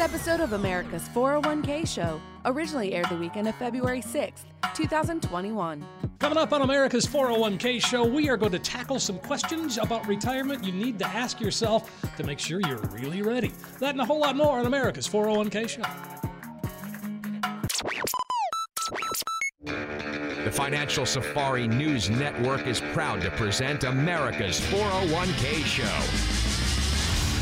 episode of America's 401k show originally aired the weekend of February 6th, 2021. Coming up on America's 401k show, we are going to tackle some questions about retirement you need to ask yourself to make sure you're really ready. That and a whole lot more on America's 401k show. The Financial Safari News Network is proud to present America's 401k show.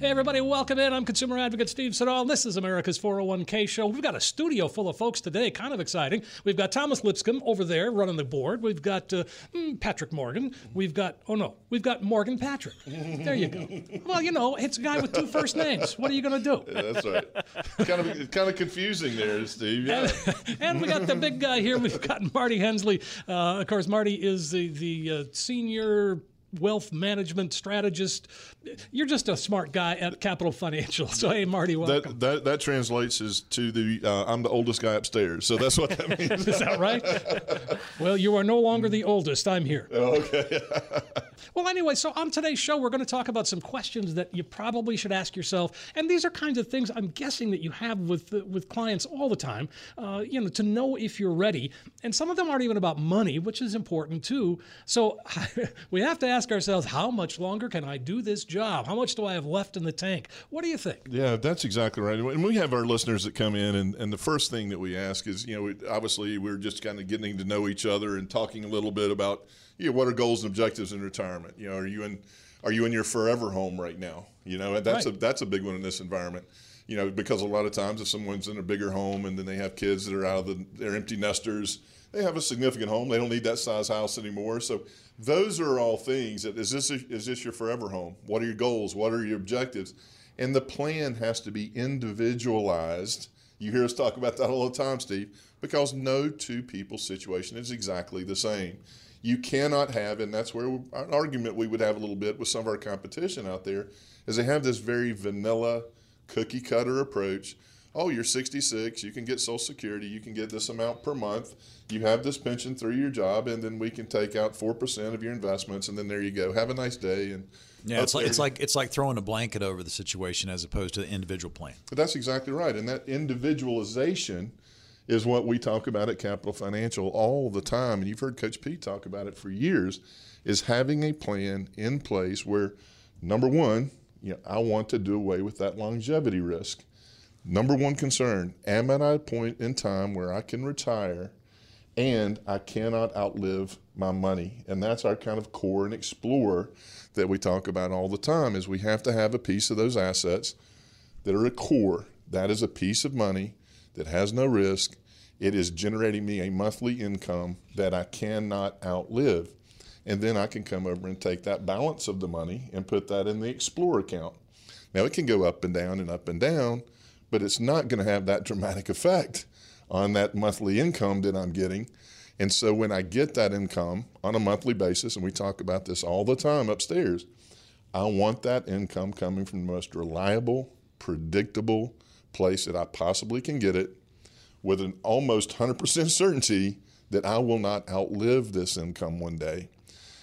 Hey, everybody, welcome in. I'm consumer advocate Steve Siddall. This is America's 401k show. We've got a studio full of folks today, kind of exciting. We've got Thomas Lipscomb over there running the board. We've got uh, mm, Patrick Morgan. We've got, oh no, we've got Morgan Patrick. There you go. Well, you know, it's a guy with two first names. What are you going to do? Yeah, that's right. kind of kind of confusing there, Steve. Yeah. And, and, we got the big guy here. We've got Marty Hensley. Uh, of course, Marty is the, the uh, senior wealth management strategist. You're just a smart guy at Capital Financial. So hey, Marty, welcome. That that, that translates as to the uh, I'm the oldest guy upstairs. So that's what that means. Is that right? well, you are no longer the oldest. I'm here. Oh, okay. well, anyway, so on today's show, we're going to talk about some questions that you probably should ask yourself, and these are kinds of things I'm guessing that you have with with clients all the time. Uh, you know, to know if you're ready, and some of them aren't even about money, which is important too. So we have to ask ask ourselves, how much longer can I do this job? How much do I have left in the tank? What do you think? Yeah, that's exactly right. And we have our listeners that come in, and, and the first thing that we ask is, you know, we, obviously we're just kind of getting to know each other and talking a little bit about, you know, what are goals and objectives in retirement? You know, are you in are you in your forever home right now? You know, that's right. a that's a big one in this environment you know, because a lot of times if someone's in a bigger home and then they have kids that are out of the, they're empty nesters, they have a significant home. They don't need that size house anymore. So those are all things that is this is this your forever home? What are your goals? What are your objectives? And the plan has to be individualized. You hear us talk about that all the time, Steve, because no two people situation is exactly the same. You cannot have, and that's where an argument we would have a little bit with some of our competition out there, is they have this very vanilla, cookie cutter approach. Oh, you're 66, you can get Social Security, you can get this amount per month you have this pension through your job, and then we can take out four percent of your investments, and then there you go. Have a nice day. And yeah, it's like it's like it's like throwing a blanket over the situation as opposed to the individual plan. But that's exactly right, and that individualization is what we talk about at Capital Financial all the time, and you've heard Coach Pete talk about it for years. Is having a plan in place where, number one, you know, I want to do away with that longevity risk. Number one concern: Am I at a point in time where I can retire? and I cannot outlive my money. And that's our kind of core and explore that we talk about all the time is we have to have a piece of those assets that are a core. That is a piece of money that has no risk. It is generating me a monthly income that I cannot outlive. And then I can come over and take that balance of the money and put that in the Explore account. Now it can go up and down and up and down, but it's not going to have that dramatic effect on that monthly income that I'm getting. And so when I get that income on a monthly basis, and we talk about this all the time upstairs, I want that income coming from the most reliable, predictable place that I possibly can get it with an almost 100% certainty that I will not outlive this income one day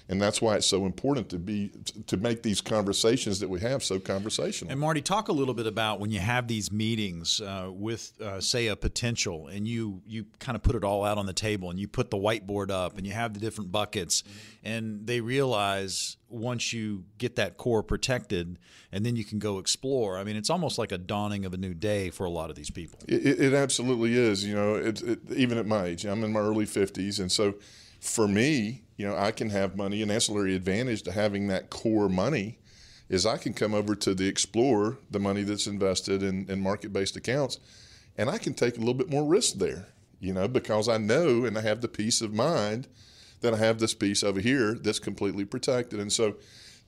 and that's why it's so important to be to make these conversations that we have so conversational. And Marty, talk a little bit about when you have these meetings uh, with, uh, say, a potential, and you you kind of put it all out on the table, and you put the whiteboard up, and you have the different buckets, and they realize once you get that core protected, and then you can go explore. I mean, it's almost like a dawning of a new day for a lot of these people. It, it absolutely is. You know, it, it, even at my age, I'm in my early 50s, and so for me, you know, I can have money. An ancillary advantage to having that core money is I can come over to the Explorer, the money that's invested in, in market based accounts, and I can take a little bit more risk there, you know, because I know and I have the peace of mind that I have this piece over here that's completely protected. And so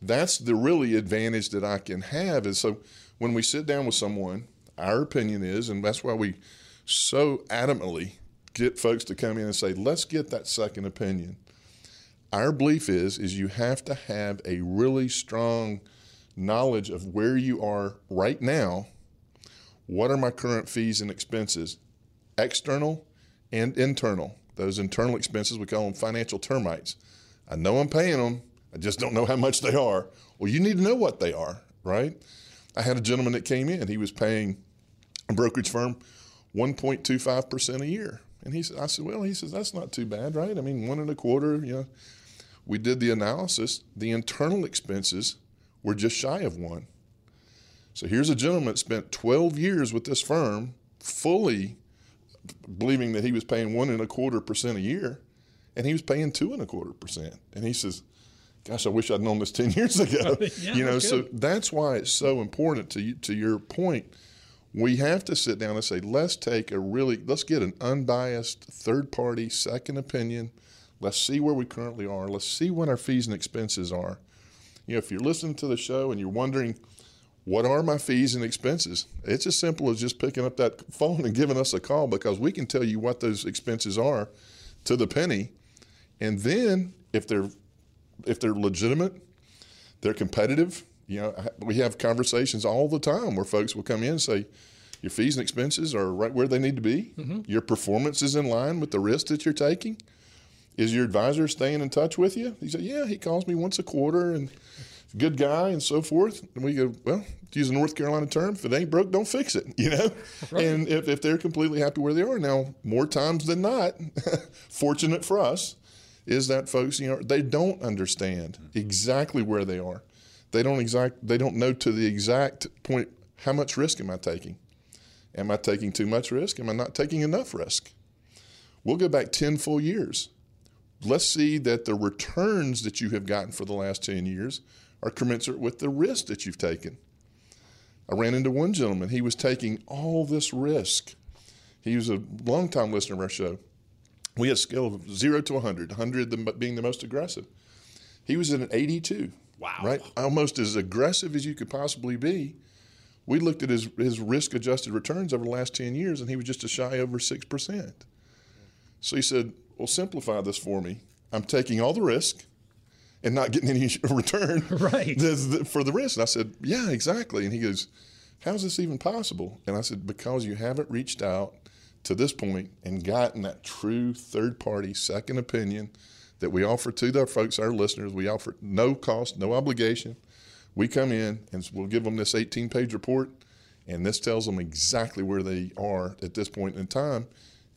that's the really advantage that I can have. And so when we sit down with someone, our opinion is, and that's why we so adamantly get folks to come in and say, let's get that second opinion. Our belief is is you have to have a really strong knowledge of where you are right now. What are my current fees and expenses, external and internal? Those internal expenses we call them financial termites. I know I'm paying them. I just don't know how much they are. Well, you need to know what they are, right? I had a gentleman that came in. He was paying a brokerage firm 1.25% a year. And he said, I said, well, he says, that's not too bad, right? I mean, one and a quarter, you know. We did the analysis. The internal expenses were just shy of one. So here's a gentleman that spent 12 years with this firm, fully believing that he was paying one and a quarter percent a year, and he was paying two and a quarter percent. And he says, "Gosh, I wish I'd known this 10 years ago." Yeah, you know, that's so that's why it's so important to you, to your point. We have to sit down and say, let's take a really, let's get an unbiased third party second opinion. Let's see where we currently are. Let's see what our fees and expenses are. You know, if you're listening to the show and you're wondering, what are my fees and expenses? It's as simple as just picking up that phone and giving us a call because we can tell you what those expenses are to the penny. And then if they're if they're legitimate, they're competitive. You know, we have conversations all the time where folks will come in and say, "Your fees and expenses are right where they need to be. Mm-hmm. Your performance is in line with the risk that you're taking. Is your advisor staying in touch with you?" He said, "Yeah, he calls me once a quarter and good guy and so forth." And we go, "Well, to use a North Carolina term, if it ain't broke, don't fix it." You know, and if, if they're completely happy where they are now, more times than not, fortunate for us, is that folks, you know, they don't understand mm-hmm. exactly where they are. They don't exact. They don't know to the exact point how much risk am I taking. Am I taking too much risk? Am I not taking enough risk? We'll go back 10 full years. Let's see that the returns that you have gotten for the last 10 years are commensurate with the risk that you've taken. I ran into one gentleman. He was taking all this risk. He was a longtime listener of our show. We had a scale of zero to 100, 100 the- being the most aggressive. He was at an 82. Wow. Right? Almost as aggressive as you could possibly be. We looked at his, his risk adjusted returns over the last 10 years, and he was just a shy over 6%. So he said, Well, simplify this for me. I'm taking all the risk and not getting any return Right. for the risk. And I said, Yeah, exactly. And he goes, How's this even possible? And I said, Because you haven't reached out to this point and gotten that true third party second opinion that we offer to the folks, our listeners. We offer no cost, no obligation. We come in and we'll give them this 18 page report, and this tells them exactly where they are at this point in time.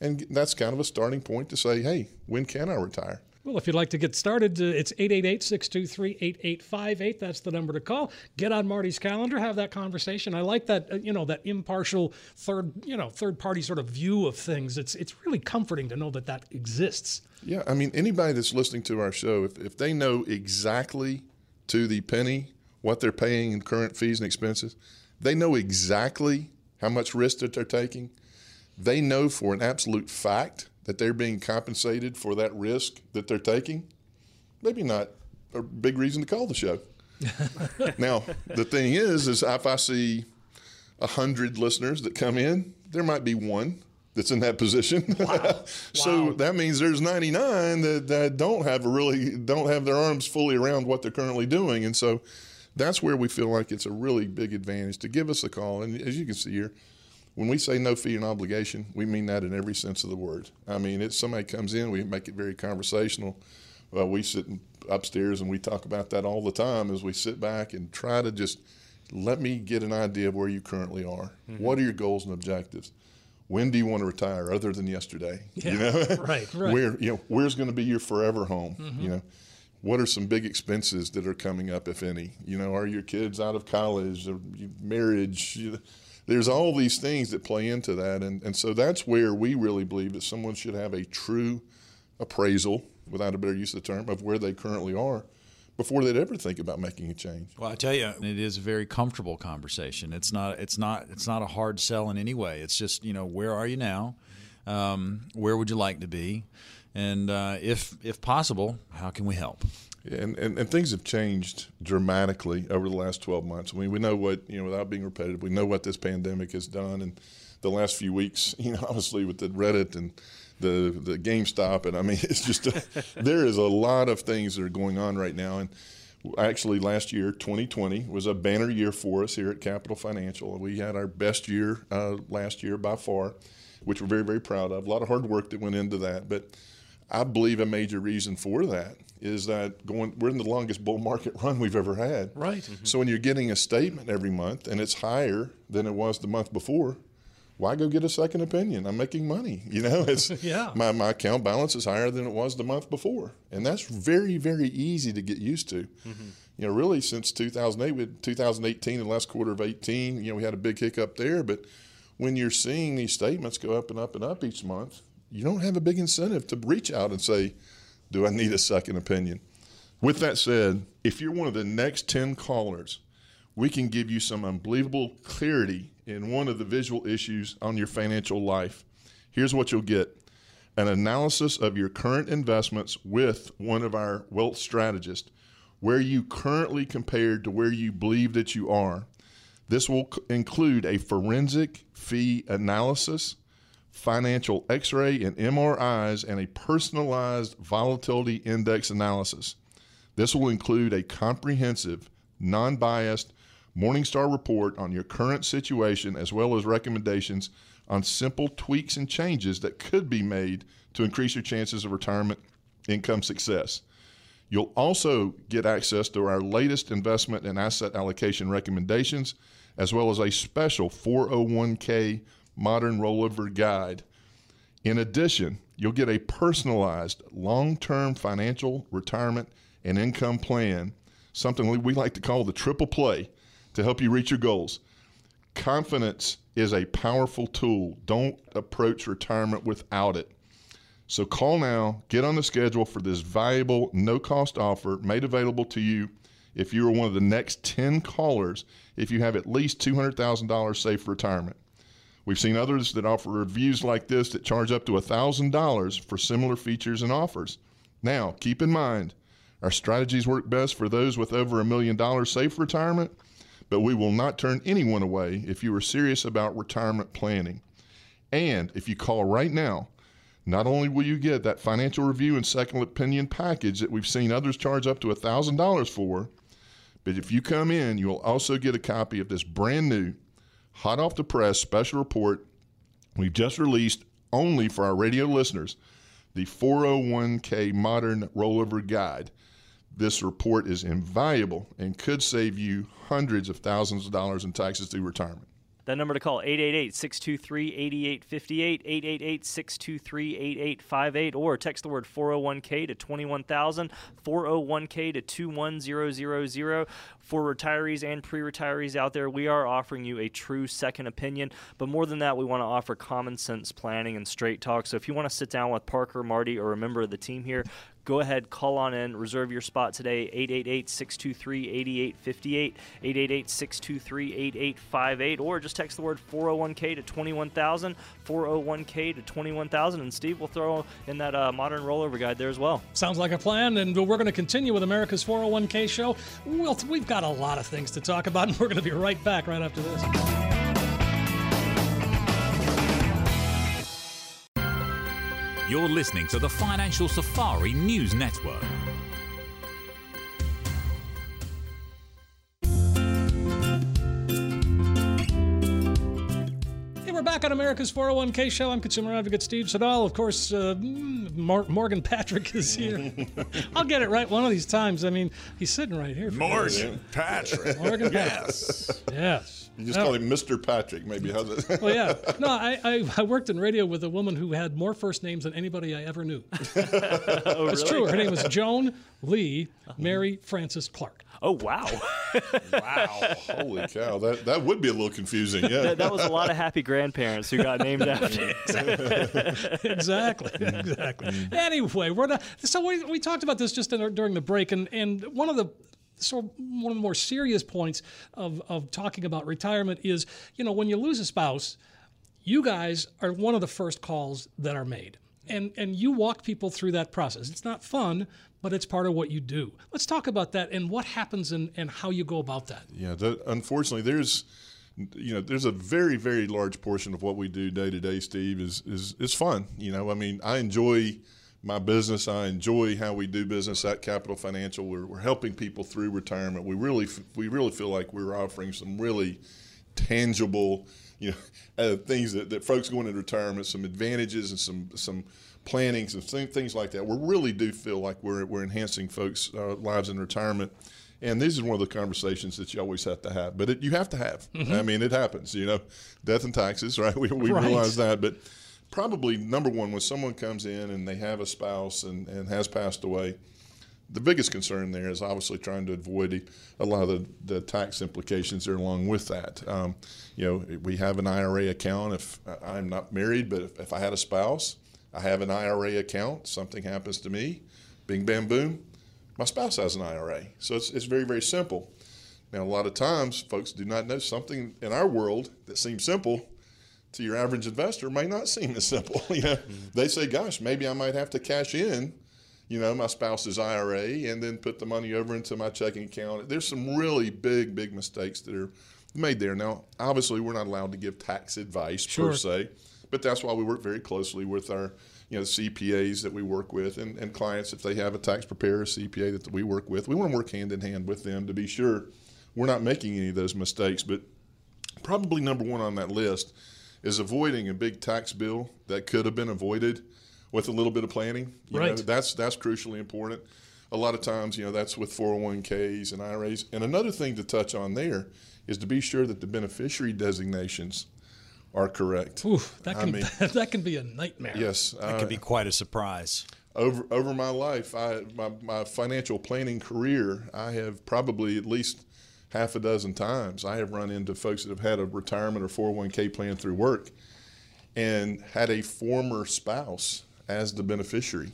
And that's kind of a starting point to say, hey, when can I retire? Well, if you'd like to get started, uh, it's 888 623 8858. That's the number to call. Get on Marty's calendar, have that conversation. I like that, uh, you know, that impartial third, you know, third party sort of view of things. It's, it's really comforting to know that that exists. Yeah, I mean, anybody that's listening to our show, if, if they know exactly to the penny what they're paying in current fees and expenses, they know exactly how much risk that they're taking. They know for an absolute fact that they're being compensated for that risk that they're taking. Maybe not a big reason to call the show. now, the thing is, is if I see a hundred listeners that come in, there might be one that's in that position. so Wow. that means there's 99 that, that don't have a really don't have their arms fully around what they're currently doing, and so that's where we feel like it's a really big advantage to give us a call. And as you can see here, when we say no fee and obligation, we mean that in every sense of the word. I mean, if somebody comes in, we make it very conversational. Well, we sit upstairs and we talk about that all the time as we sit back and try to just let me get an idea of where you currently are. Mm-hmm. What are your goals and objectives? When do you want to retire, other than yesterday? you know, right, right. Where you know where's going to be your forever home? Mm-hmm. You know, what are some big expenses that are coming up, if any? You know, are your kids out of college or marriage? You, there's all these things that play into that, and and so that's where we really believe that someone should have a true appraisal, without a better use of the term, of where they currently are before they'd ever think about making a change. Well, I tell you, it is a very comfortable conversation. It's not. It's not. It's not a hard sell in any way. It's just you know where are you now? Um, where would you like to be? And uh, if if possible, how can we help? And, and, and things have changed dramatically over the last 12 months. I mean, we know what, you know, without being repetitive, we know what this pandemic has done. And the last few weeks, you know, obviously with the Reddit and the the GameStop, and I mean it's just a, there is a lot of things that are going on right now. And actually, last year, 2020 was a banner year for us here at Capital Financial. We had our best year uh, last year by far, which we're very very proud of. A lot of hard work that went into that, but I believe a major reason for that is that going we're in the longest bull market run we've ever had. Right. Mm-hmm. So when you're getting a statement every month and it's higher than it was the month before, why go get a second opinion? I'm making money. You know, it's yeah. my, my account balance is higher than it was the month before. And that's very, very easy to get used to. Mm-hmm. You know, really since 2008, with 2018 and last quarter of 18, you know, we had a big hiccup there. But when you're seeing these statements go up and up and up each month, you don't have a big incentive to reach out and say, do I need a second opinion? With that said, if you're one of the next 10 callers, we can give you some unbelievable clarity in one of the visual issues on your financial life. Here's what you'll get an analysis of your current investments with one of our wealth strategists, where you currently compared to where you believe that you are. This will include a forensic fee analysis financial x ray and MRIs, and a personalized volatility index analysis. This will include a comprehensive, non biased Morningstar report on your current situation as well as recommendations on simple tweaks and changes that could be made to increase your chances of retirement income success. You'll also get access to our latest investment and asset allocation recommendations, as well as a special 401k modern rollover guide. In addition, you'll get a personalized long term financial retirement and income plan, something we like to call the triple play, to help you reach your goals. Confidence is a powerful tool. Don't approach retirement without it. So call now, get on the schedule for this valuable no cost offer made available to you if you are one of the next 10 callers if you have at least $200,000 saved for retirement. We've seen others that offer reviews like this that charge up to $1,000 for similar features and offers. Now, keep in mind, our strategies work best for those with over a million dollars for retirement, but we will not turn anyone away if you are serious about retirement planning. And if you call right now, not only will you get that financial review and second opinion package that we've seen others charge up to $1,000 for, but if you come in, you'll also get a copy of this brand new hot off the press special report we've just released only for our radio listeners the 401k modern rollover guide. This report is invaluable and could save you hundreds of thousands of dollars in taxes through retirement. That number to call 888-623-8858, 888-623-8858 or text the word 401k to 21000, 401k to 21000. For retirees and pre-retirees out there, we are offering you a true second opinion, but more than that, we want to offer common sense planning and straight talk. So if you want to sit down with Parker, Marty, or a member of the team here, go ahead, call on in, reserve your spot today, 888 623 8858, 888 623 8858, or just text the word 401k to 21000, 401k to 21000, and Steve will throw in that uh, modern rollover guide there as well. Sounds like a plan, and we're going to continue with America's 401k show. Well, we've got a lot of things to talk about, and we're going to be right back right after this. You're listening to the Financial Safari News Network. Hey, we're back on America's 401k show. I'm consumer advocate Steve Siddall. Of course, uh, Mar- Morgan Patrick is here. I'll get it right one of these times. I mean, he's sitting right here. Morgan Patrick. Morgan Patrick. Yes. Yes. You just Oh. call him Mr. Patrick, maybe. How's it? Well, yeah. No, I, I, I worked in radio with a woman who had more first names than anybody I ever knew. Oh, it's true. Her name was Joan Lee Mary Frances Clark. Oh, wow. wow. Holy cow. That, that would be a little confusing. Yeah. that, that was a lot of happy grandparents who got named after you. exactly, mm-hmm. exactly. Anyway, we're not. So we, we talked about this just in, during the break, and and one of the so one of the more serious points of of talking about retirement is you know when you lose a spouse, you guys are one of the first calls that are made. And, and you walk people through that process. It's not fun, but it's part of what you do. Let's talk about that and what happens and, and how you go about that. Yeah, that, unfortunately, there's you know, there's a very, very large portion of what we do day to day, Steve, is, is, is fun. You know, I mean, I enjoy my business. I enjoy how we do business at Capital Financial. We're, we're helping people through retirement. We really, we really feel like we're offering some really tangible, you know, uh, things that, that folks going into retirement, some advantages and some, some, planning, some things like that. We really do feel like we're, we're enhancing folks' uh, lives in retirement. And this is one of the conversations that you always have to have, but it, you have to have. Mm-hmm. I mean, it happens, you know, death and taxes, right? We, we right. realize that, but probably number one, when someone comes in and they have a spouse and, and has passed away, the biggest concern there is obviously trying to avoid a lot of the, the tax implications that are along with that. Um, you know, we have an IRA account. If I'm not married, but if, if I had a spouse, I have an IRA account. Something happens to me, bing, bam, boom. My spouse has an IRA. So it's, it's very, very simple. Now, a lot of times, folks do not know something in our world that seems simple to your average investor may not seem as simple. you know, mm-hmm. they say, "Gosh, maybe I might have to cash in, you know, my spouse's IRA and then put the money over into my checking account." There's some really big, big mistakes that are made there. Now, obviously, we're not allowed to give tax advice sure. per se, but that's why we work very closely with our you know CPAs that we work with and, and clients if they have a tax preparer CPA that we work with. We want to work hand in hand with them to be sure we're not making any of those mistakes. But probably number one on that list is avoiding a big tax bill that could have been avoided with a little bit of planning. You right. Know, that's that's crucially important. A lot of times, you know, that's with 401ks and IRAs. And another thing to touch on there is to be sure that the beneficiary designations are correct. Oof, that can I mean, that can be a nightmare. Yes, that uh, can be quite a surprise. Over over my life, I my, my financial planning career, I have probably at least half a dozen times I have run into folks that have had a retirement or 401k plan through work and had a former spouse as the beneficiary.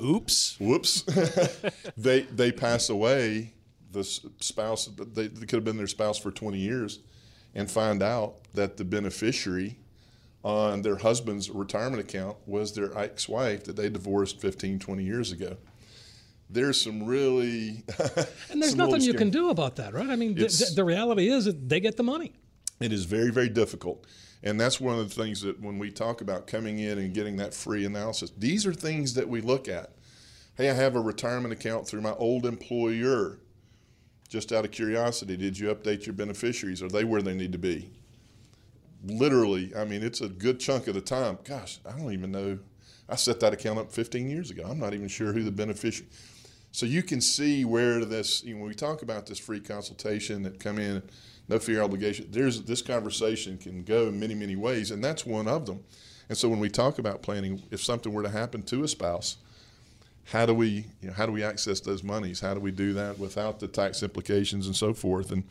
Oops. Whoops. they they pass away. The spouse they, they could have been their spouse for 20 years and find out that the beneficiary on their husband's retirement account was their ex-wife that they divorced 15, 20 years ago. There's some really and there's nothing you can do about that, right? I mean, the, the reality is that they get the money. It is very, very difficult. And that's one of the things that when we talk about coming in and getting that free analysis, these are things that we look at. Hey, I have a retirement account through my old employer just out of curiosity, did you update your beneficiaries? Are they where they need to be? Literally, I mean, it's a good chunk of the time. Gosh, I don't even know. I set that account up 15 years ago. I'm not even sure who the beneficiary. So you can see where this. You know, when we talk about this free consultation that come in, no fear obligation. There's this conversation can go in many many ways, and that's one of them. And so when we talk about planning, if something were to happen to a spouse, how do we you know, how do we access those monies? How do we do that without the tax implications and so forth? And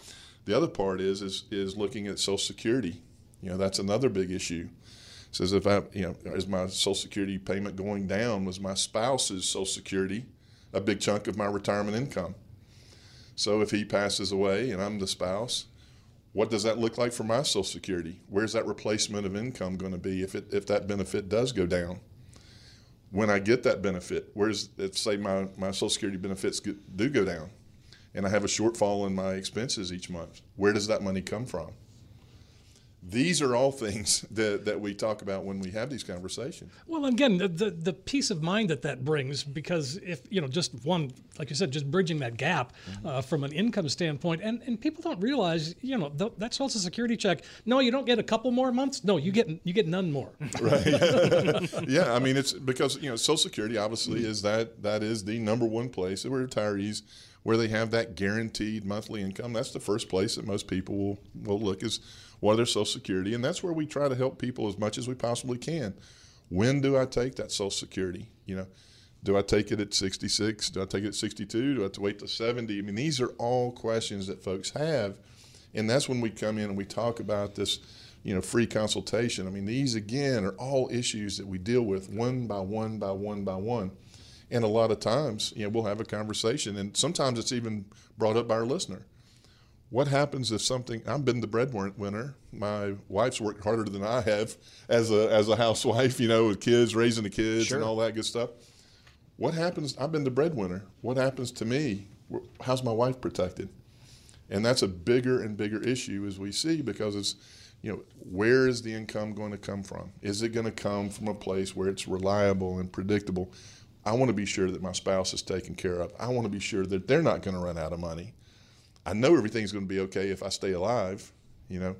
the other part is is is looking at Social Security. You know, that's another big issue. Says if I you know is my Social Security payment going down? Was my spouse's Social Security a big chunk of my retirement income? So if he passes away and I'm the spouse, what does that look like for my Social Security? Where's that replacement of income going to be if it if that benefit does go down? when I get that benefit, where's if say my, my Social Security benefits do go down, and I have a shortfall in my expenses each month, where does that money come from? These are all things that, that we talk about when we have these conversations. Well, again, the, the, the peace of mind that that brings, because if you know, just one, like you said, just bridging that gap mm-hmm. uh, from an income standpoint, and, and people don't realize, you know, th- that Social Security check. No, you don't get a couple more months. No, you get you get none more. right. yeah, I mean, it's because you know, Social Security obviously mm-hmm. is that that is the number one place where retirees where they have that guaranteed monthly income. That's the first place that most people will will look is what their Social Security, and that's where we try to help people as much as we possibly can. When do I take that Social Security? You know, do I take it at 66? Do I take it at 62? Do I have to wait to 70? I mean, these are all questions that folks have, and that's when we come in and we talk about this, you know, free consultation. I mean, these again are all issues that we deal with one by one by one by one. And a lot of times, you know, we'll have a conversation, and sometimes it's even brought up by our listener what happens if something i've been the breadwinner my wife's worked harder than i have as a as a housewife you know with kids raising the kids sure. and all that good stuff what happens i've been the breadwinner what happens to me how's my wife protected And that's a bigger and bigger issue as we see because it's, you know, where is the income going to come from? Is it going to come from a place where it's reliable and predictable? I want to be sure that my spouse is taken care of. I want to be sure that they're not going to run out of money. I know everything's going to be okay if I stay alive, you know.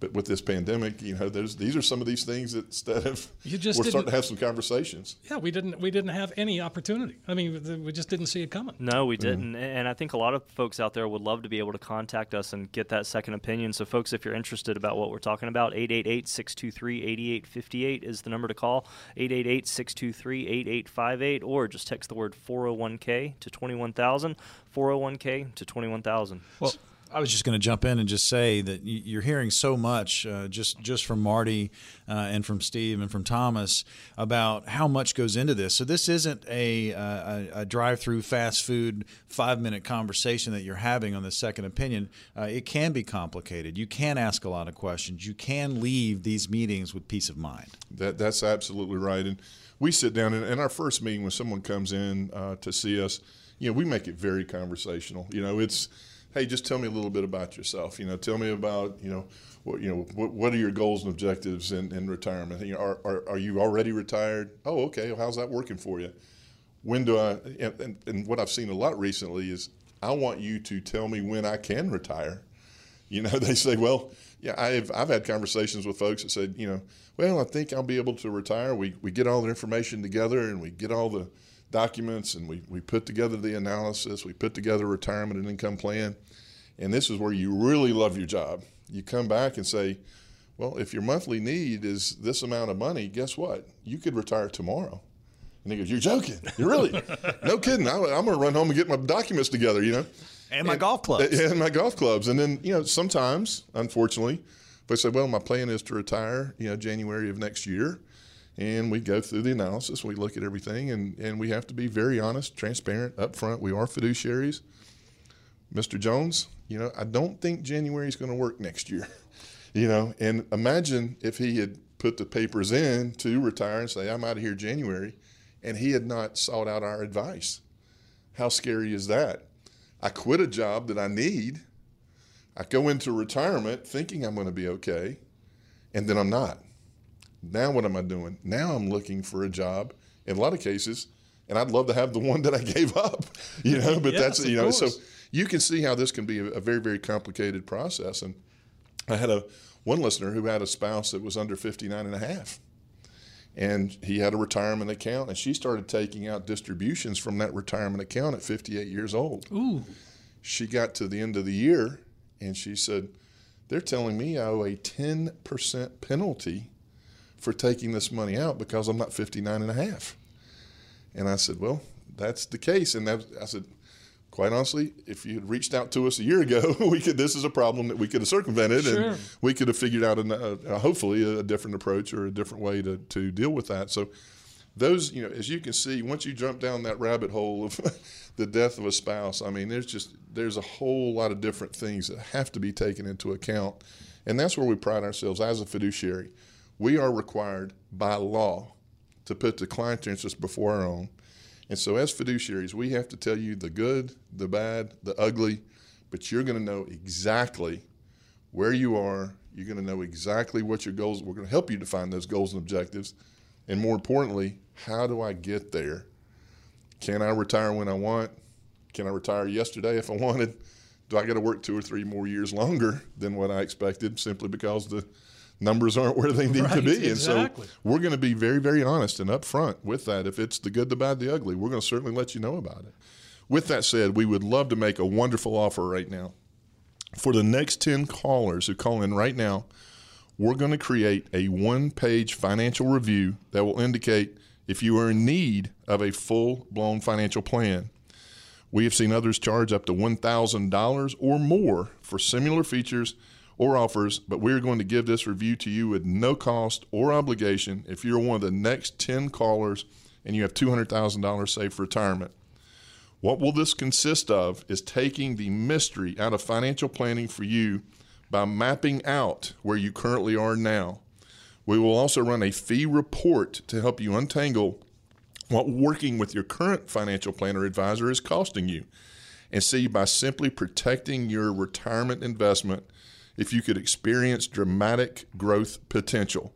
But with this pandemic, you know, there's these are some of these things that instead of You just we're starting to have some conversations. Yeah, we didn't we didn't have any opportunity. I mean, we just didn't see it coming. No, we mm-hmm. didn't. And I think a lot of folks out there would love to be able to contact us and get that second opinion. So, folks, if you're interested about what we're talking about, 888 623 8858 is the number to call. 888 623 8858, or just text the word 401k to 21000. 401k to 21000. Well, I was just going to jump in and just say that you're hearing so much uh, just just from Marty uh, and from Steve and from Thomas about how much goes into this. So this isn't a, uh, a, drive-through fast food five-minute conversation that you're having on the second opinion. Uh, it can be complicated. You can ask a lot of questions. You can leave these meetings with peace of mind. That that's absolutely right. And we sit down in, in our first meeting when someone comes in uh, to see us. You know, we make it very conversational. You know, it's hey, just tell me a little bit about yourself. You know, tell me about you know what you know what, what are your goals and objectives in, in retirement. You know, are, are are you already retired? Oh, okay. Well, how's that working for you? When do I? And, and, and what I've seen a lot recently is I want you to tell me when I can retire. You know, they say, well, yeah, I've, I've had conversations with folks that said, you know, well, I think I'll be able to retire. We, we get all the information together and we get all the documents and we, we put together the analysis, we put together a retirement and income plan. And this is where you really love your job. You come back and say, well, if your monthly need is this amount of money, guess what? You could retire tomorrow. And he goes, You're joking. You're really? no kidding. I, I'm going to run home and get my documents together, you know? And my golf clubs. And my golf clubs. And then, you know, sometimes, unfortunately, if I say, well, my plan is to retire, you know, January of next year, and we go through the analysis, we look at everything, and, and we have to be very honest, transparent, upfront. We are fiduciaries. Mr. Jones, you know, I don't think January is going to work next year. You know, and imagine if he had put the papers in to retire and say, I'm out of here January, and he had not sought out our advice. How scary is that? I quit a job that I need. I go into retirement thinking I'm going to be okay, and then I'm not. Now, what am I doing? Now I'm looking for a job in a lot of cases, and I'd love to have the one that I gave up, you know, but Yes, that's, you know, so you can see how this can be a, a very, very complicated process. And I had a one listener who had a spouse that was under 59 and a half and he had a retirement account and she started taking out distributions from that retirement account at 58 years old Ooh, she got to the end of the year and she said they're telling me i owe a 10% penalty for taking this money out because i'm not 59 and a half. And i said well that's the case. And that, i said quite honestly if you had reached out to us a year ago we could this is a problem that we could have circumvented Sure. and we could have figured out an, uh, hopefully a different approach or a different way to, to deal with that. So those you know as you can see once you jump down that rabbit hole of the death of a spouse i mean there's just there's a whole lot of different things that have to be taken into account. And that's where we pride ourselves as a fiduciary we are required by law to put the client's interest before our own and so as fiduciaries we have to tell you the good the bad the ugly but you're going to know exactly where you are you're going to know exactly what your goals we're going to help you define those goals and objectives and more importantly, how do I get there? Can I retire when I want? Can I retire yesterday if I wanted? Do I got to work two or three more years longer than what I expected simply because the numbers aren't where they need to be? exactly. And so we're going to be very, very honest and upfront with that. If it's the good, the bad, the ugly, we're going to certainly let you know about it. With that said, we would love to make a wonderful offer right now. For the next 10 callers who call in right now, we're going to create a one page financial review that will indicate if you are in need of a full blown financial plan. We have seen others charge up to $1,000 or more for similar features or offers, but we're going to give this review to you at no cost or obligation if you're one of the next 10 callers and you have $200,000 saved for retirement. What will this consist of is taking the mystery out of financial planning for you by mapping out where you currently are now. We will also run a fee report to help you untangle what working with your current financial planner advisor is costing you. and see by simply protecting your retirement investment if you could experience dramatic growth potential.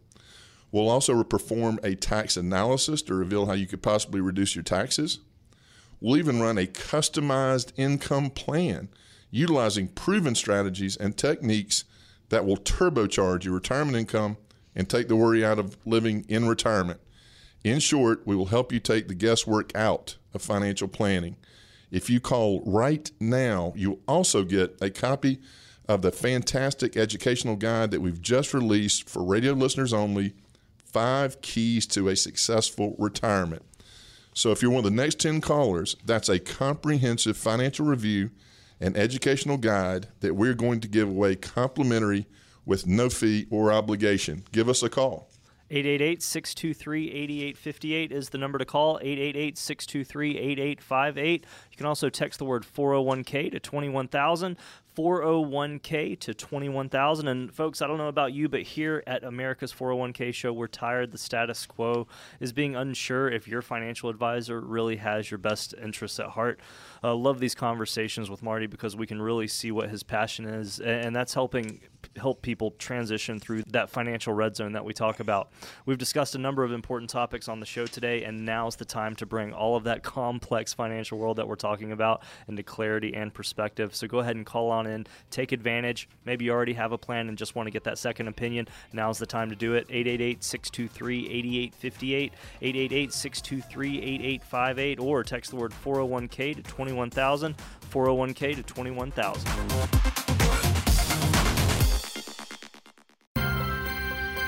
We'll also perform a tax analysis to reveal how you could possibly reduce your taxes. We'll even run a customized income plan utilizing proven strategies and techniques that will turbocharge your retirement income and take the worry out of living in retirement. In short, we will help you take the guesswork out of financial planning. If you call right now, you'll also get a copy of the fantastic educational guide that we've just released for radio listeners only Five Keys to a Successful Retirement. So, if you're one of the next 10 callers, that's a comprehensive financial review and educational guide that we're going to give away complimentary with no fee or obligation. Give us a call. 888 623 8858 is the number to call. 888 623 8858. You can also text the word 401k to 21000. 401k to 21,000 and folks I don't know about you but here at America's 401k show we're tired. The status quo is being unsure if your financial advisor really has your best interests at heart. Uh, love these conversations with Marty because we can really see what his passion is and that's helping help people transition through that financial red zone that we talk about we've discussed a number of important topics on the show today and now's the time to bring all of that complex financial world that we're talking about into clarity and perspective so go ahead and call on in, take advantage. Maybe you already have a plan and just want to get that second opinion. Now's the time to do it. 888 623 8858, 888 623 8858, or text the word 401k to 21000, 401k to 21000.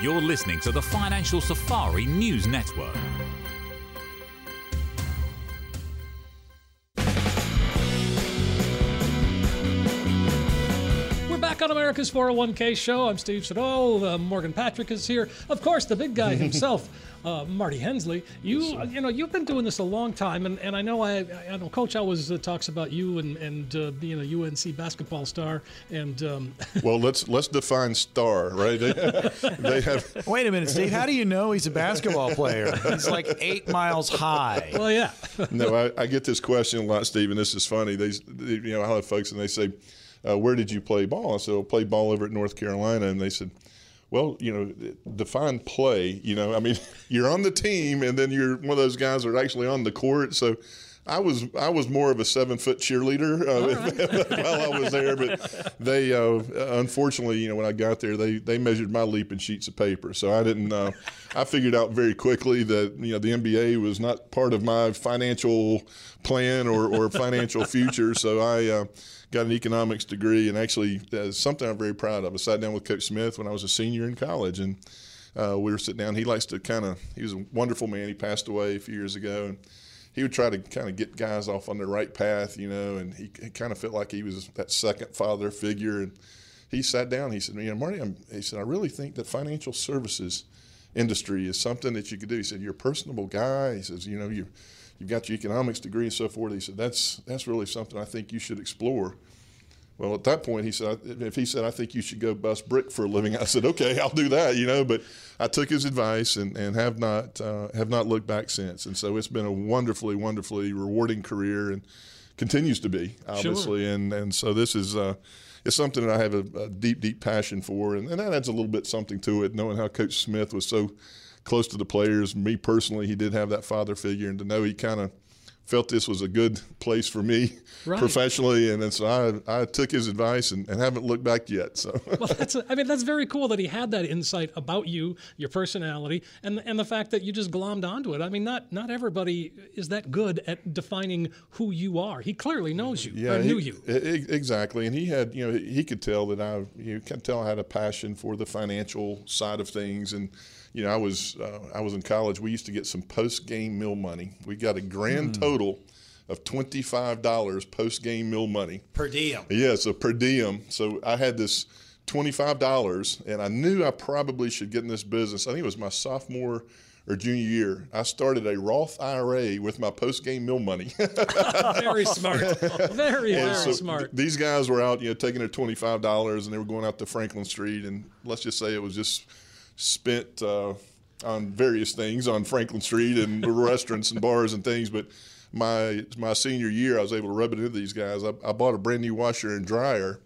You're listening to the Financial Safari News Network. Back on America's 401k show. I'm Steve Siddall. Uh, Morgan Patrick is here. Of course, the big guy himself, uh, Marty Hensley. You, you know, you've been doing this a long time, and, and I know I, I know Coach always uh, talks about you and and uh, being a UNC basketball star. And um, well, let's let's define star, right? They, they have. Wait a minute, Steve. How do you know he's a basketball player? He's like eight miles high. Well, yeah. no, I, I, get this question a lot, Steve, and this is funny. They, you know, I have folks and they say uh, where did you play ball? I said, well, I played ball over at North Carolina. And they said, well, you know, define play. You know, I mean, you're on the team, and then you're one of those guys that are actually on the court. So I was I was more of a seven foot cheerleader uh, right. while I was there, but they uh, unfortunately, you know, when I got there, they they measured my leap in sheets of paper. So I didn't. Uh, I figured out very quickly that you know the NBA was not part of my financial plan or, or financial future. So I uh, got an economics degree, and actually uh, something I'm very proud of. I sat down with Coach Smith when I was a senior in college, and uh, we were sitting down. He likes to kind of. He was a wonderful man. He passed away a few years ago, and he would try to kind of get guys off on the right path, you know. And he, he kind of felt like he was that second father figure. And he sat down. He said, "You know, Marty," I'm, he said, "I really think that financial services." industry is something that you could do. He said, You're a personable guy. He says, You know, you you've got your economics degree and so forth. He said, that's, that's really something I think you should explore. Well, at that point, he said, if he said, I think you should go bust brick for a living, I said, okay, I'll do that, you know. But I took his advice and, and have not uh, have not looked back since. And so it's been a wonderfully, wonderfully rewarding career and continues to be, obviously. Sure. And and so this is uh, it's something that I have a, a deep, deep passion for, and, and that adds a little bit something to it, knowing how Coach Smith was so close to the players. Me personally, he did have that father figure, and to know he kind of felt this was a good place for me right. professionally, and then so I, I took his advice and, and haven't looked back yet. So, well, that's a, I mean that's very cool that he had that insight about you, your personality, and and the fact that you just glommed onto it. I mean, not not everybody is that good at defining who you are. He clearly knows you, yeah, knew he, you exactly, and he had you know he could tell that I you can tell I had a passion for the financial side of things and you know, I was uh, I was in college. We used to get some post game meal money. We got a grand mm. total of twenty five dollars post game meal money per diem. Yeah, so per diem. So I had this twenty five dollars, and I knew I probably should get in this business. I think it was my sophomore or junior year, I started a Roth IRA with my post game meal money. very smart. Very, and very so smart. These guys were out, you know, taking their twenty five dollars and they were going out to Franklin Street and let's just say it was just spent uh, on various things on Franklin Street and restaurants and bars and things, but my my senior year, I was able to rub it into these guys. I, I bought a brand new washer and dryer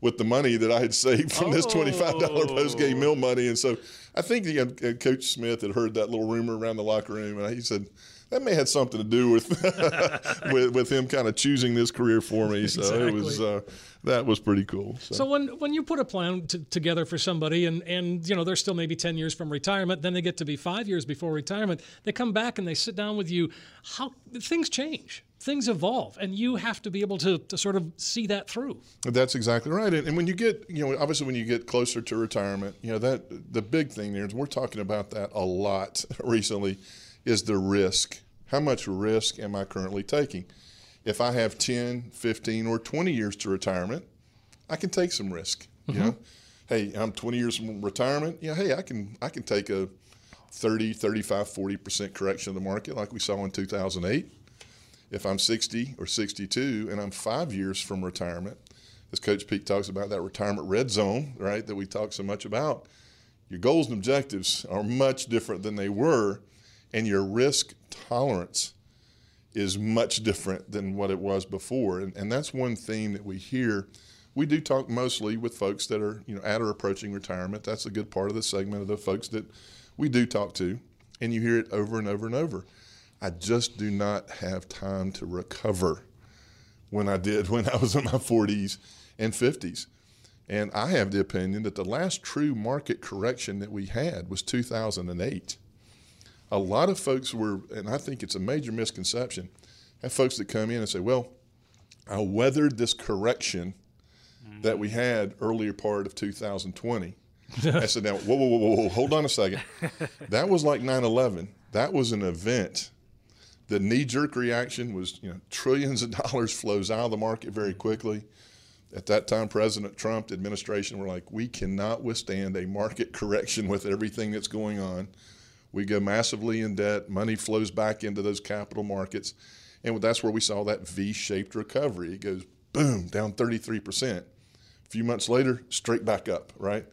with the money that I had saved from this twenty-five dollar post game meal money, and so I think the, uh, Coach Smith had heard that little rumor around the locker room, and he said that may have something to do with with, with him kind of choosing this career for me. So exactly. it was uh, that was pretty cool. So. so, when when you put a plan t- together for somebody, and and you know they're still maybe ten years from retirement, then they get to be five years before retirement. They come back and they sit down with you. How things change things evolve and you have to be able to, to sort of see that through that's exactly right and, and, when you get you know obviously when you get closer to retirement you know that the big thing there is we're talking about that a lot recently is the risk how much risk am i currently taking? If i have 10 15 or 20 years to retirement i can take some risk mm-hmm. you know? Hey i'm 20 years from retirement yeah hey i can i can take a 30 35 40% correction of the market like we saw in 2008 if I'm 60 or 62 and I'm five years from retirement, as Coach Pete talks about that retirement red zone, right, that we talk so much about, your goals and objectives are much different than they were, and your risk tolerance is much different than what it was before. And, and that's one theme that we hear. We do talk mostly with folks that are, you know, at or approaching retirement. That's a good part of the segment of the folks that we do talk to. And you hear it over and over and over. I just do not have time to recover when I did when I was in my 40s and 50s. And I have the opinion that the last true market correction that we had was 2008. A lot of folks were, and I think it's a major misconception, have folks that come in and say, well, I weathered this correction that we had earlier part of 2020. I said, now, whoa, whoa, whoa, whoa, hold on a second. That was like 9 11. That was an event the knee jerk reaction was, you know, trillions of dollars flows out of the market very quickly. At that time, President Trump, the administration were like, we cannot withstand a market correction with everything that's going on. We go massively in debt, money flows back into those capital markets. And that's where we saw that V shaped recovery. It goes boom, down 33%. A few months later, straight back up, right?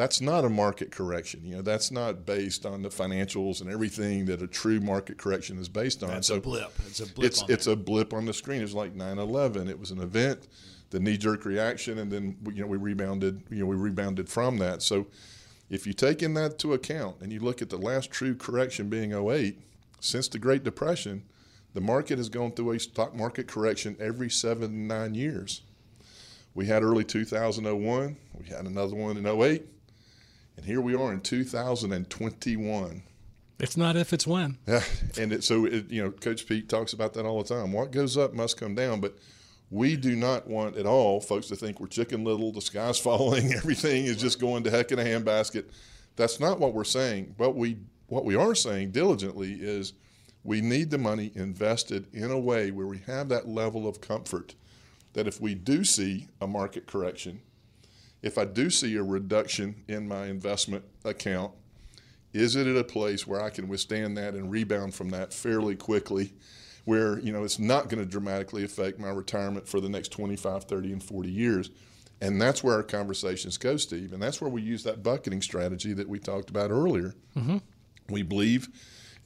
that's not a market correction. You know, that's not based on the financials and everything that a true market correction is based on. That's so a blip. It's a blip. It's it's a blip on the screen. It's like 9/11. It was an event, the knee-jerk reaction, and then you know we rebounded. You know we rebounded from that. So if you take in that to account and you look at the last true correction being 08, since the Great Depression, the market has gone through a stock market correction every seven to nine years. We had early 2001. We had another one in 08 and here we are in 2021. It's not if, it's when. Yeah, and it, so it, you know, Coach Pete talks about that all the time. What goes up must come down, but we do not want at all folks to think we're chicken little, the sky's falling, everything is just going to heck in a handbasket. That's not what we're saying. But we what we are saying diligently is we need the money invested in a way where we have that level of comfort that if we do see a market correction, if I do see a reduction in my investment account, is it at a place where I can withstand that and rebound from that fairly quickly where you know it's not going to dramatically affect my retirement for the next 25 30 and 40 years and that's where our conversations go steve and that's where we use that bucketing strategy that we talked about earlier mm-hmm. we believe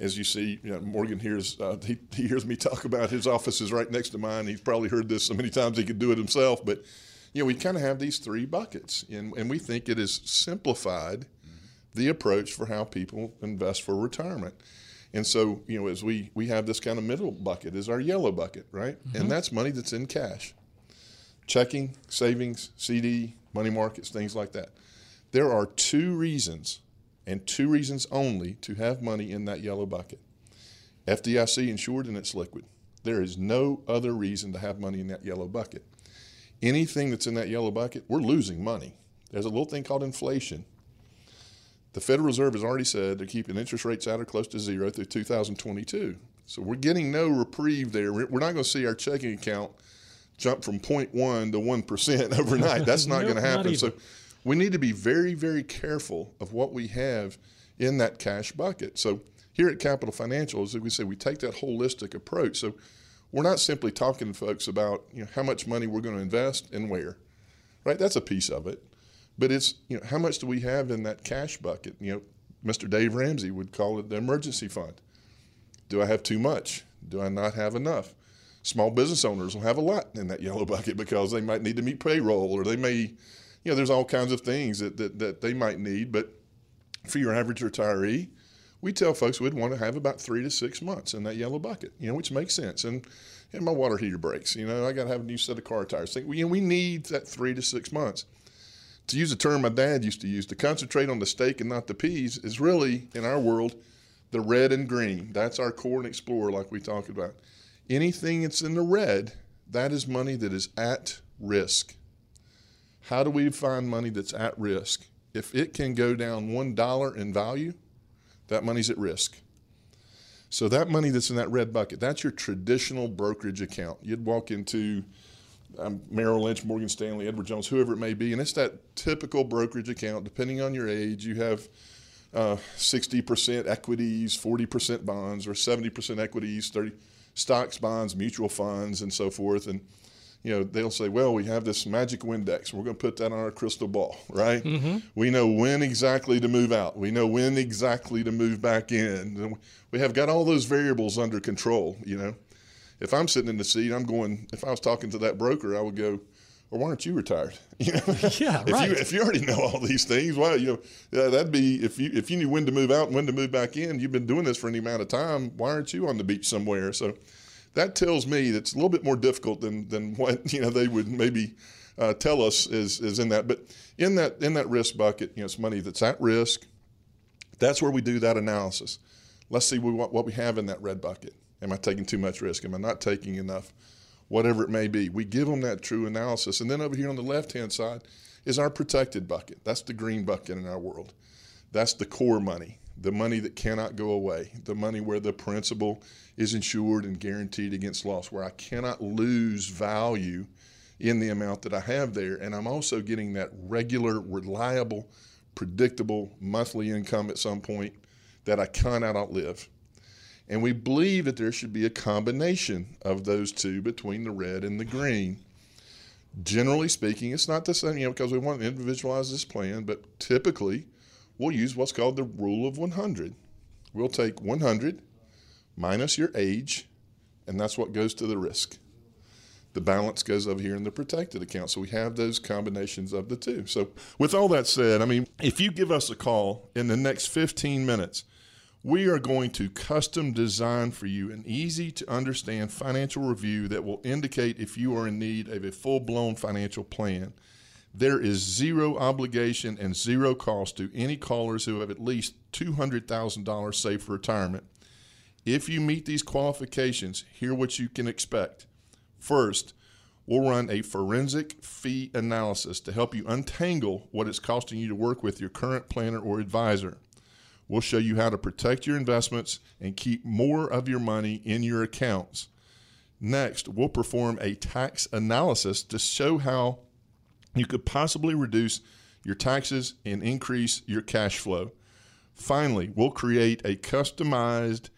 as you see, you know, Morgan hears uh, he, he hears me talk about his office is right next to mine. He's probably heard this so many times he could do it himself. But you know, we kind of have these three buckets, and, and we think it has simplified mm-hmm. the approach for how people invest for retirement. And so, you know, as we, we have this kind of middle bucket is our yellow bucket, right? Mm-hmm. And that's money that's in cash. Checking, savings, CD, money markets, things like that. There are two reasons, and two reasons only, to have money in that yellow bucket. FDIC insured and it's liquid. There is no other reason to have money in that yellow bucket anything that's in that yellow bucket, we're losing money. There's a little thing called inflation. The Federal Reserve has already said they're keeping interest rates at or close to zero through 2022. So we're getting no reprieve there. We're not going to see our checking account jump from 0.1 to 1% overnight. That's not nope, going to happen. So we need to be very, very careful of what we have in that cash bucket. So here at Capital Financial, as we say, we take that holistic approach. So we're not simply talking to folks about you know how much money we're going to invest and where, right? That's a piece of it, but it's you know how much do we have in that cash bucket? You know, Mr. Dave Ramsey would call it the emergency fund. Do I have too much? Do I not have enough? Small business owners will have a lot in that yellow bucket because they might need to meet payroll or they may, you know, there's all kinds of things that, that, that they might need. But for your average retiree, we tell folks we'd want to have about three to six months in that yellow bucket, you know, which makes sense. And and my water heater breaks, you know, I got to have a new set of car tires. You know, we need that three to six months. To use a term my dad used to use, to concentrate on the steak and not the peas is really, in our world, the red and green. That's our core and explorer, like we talked about. Anything that's in the red, that is money that is at risk. How do we find money that's at risk? If it can go down $1 in value, that money's at risk. So that money that's in that red bucket, that's your traditional brokerage account. You'd walk into um, Merrill Lynch, Morgan Stanley, Edward Jones, whoever it may be, and it's that typical brokerage account. Depending on your age, you have uh, 60% equities, 40% bonds, or 70% equities, 30 stocks, bonds, mutual funds, and so forth. And you know, they'll say, well, we have this magic Windex, we're going to put that on our crystal ball, right? Mm-hmm. We know when exactly to move out. We know when exactly to move back in. And we have got all those variables under control, you know. If I'm sitting in the seat, I'm going, if I was talking to that broker, I would go, well, why aren't you retired? You know, yeah, if right. You, if you already know all these things, why you know yeah, that'd be if you if you knew when to move out and when to move back in. You've been doing this for any amount of time. Why aren't you on the beach somewhere? So that tells me that's a little bit more difficult than than what you know they would maybe uh, tell us is is in that. But in that in that risk bucket, you know, it's money that's at risk. That's where we do that analysis. Let's see what, what we have in that red bucket. Am I taking too much risk? Am I not taking enough? Whatever it may be, we give them that true analysis. And then over here on the left hand side is our protected bucket. That's the green bucket in our world. That's the core money the money that cannot go away, the money where the principal is insured and guaranteed against loss, where I cannot lose value in the amount that I have there. And I'm also getting that regular, reliable, predictable monthly income at some point that I cannot outlive. And we believe that there should be a combination of those two between the red and the green. Generally speaking, it's not the same, you know, because we want to individualize this plan, but typically we'll use what's called the rule of 100. We'll take 100 minus your age, and that's what goes to the risk. The balance goes over here in the protected account. So we have those combinations of the two. So, with all that said, I mean, if you give us a call in the next 15 minutes, we are going to custom design for you an easy to understand financial review that will indicate if you are in need of a full blown financial plan. There is zero obligation and zero cost to any callers who have at least $200,000 saved for retirement. If you meet these qualifications, hear what you can expect. First, we'll run a forensic fee analysis to help you untangle what it's costing you to work with your current planner or advisor. We'll show you how to protect your investments and keep more of your money in your accounts. Next, we'll perform a tax analysis to show how you could possibly reduce your taxes and increase your cash flow. Finally, we'll create a customized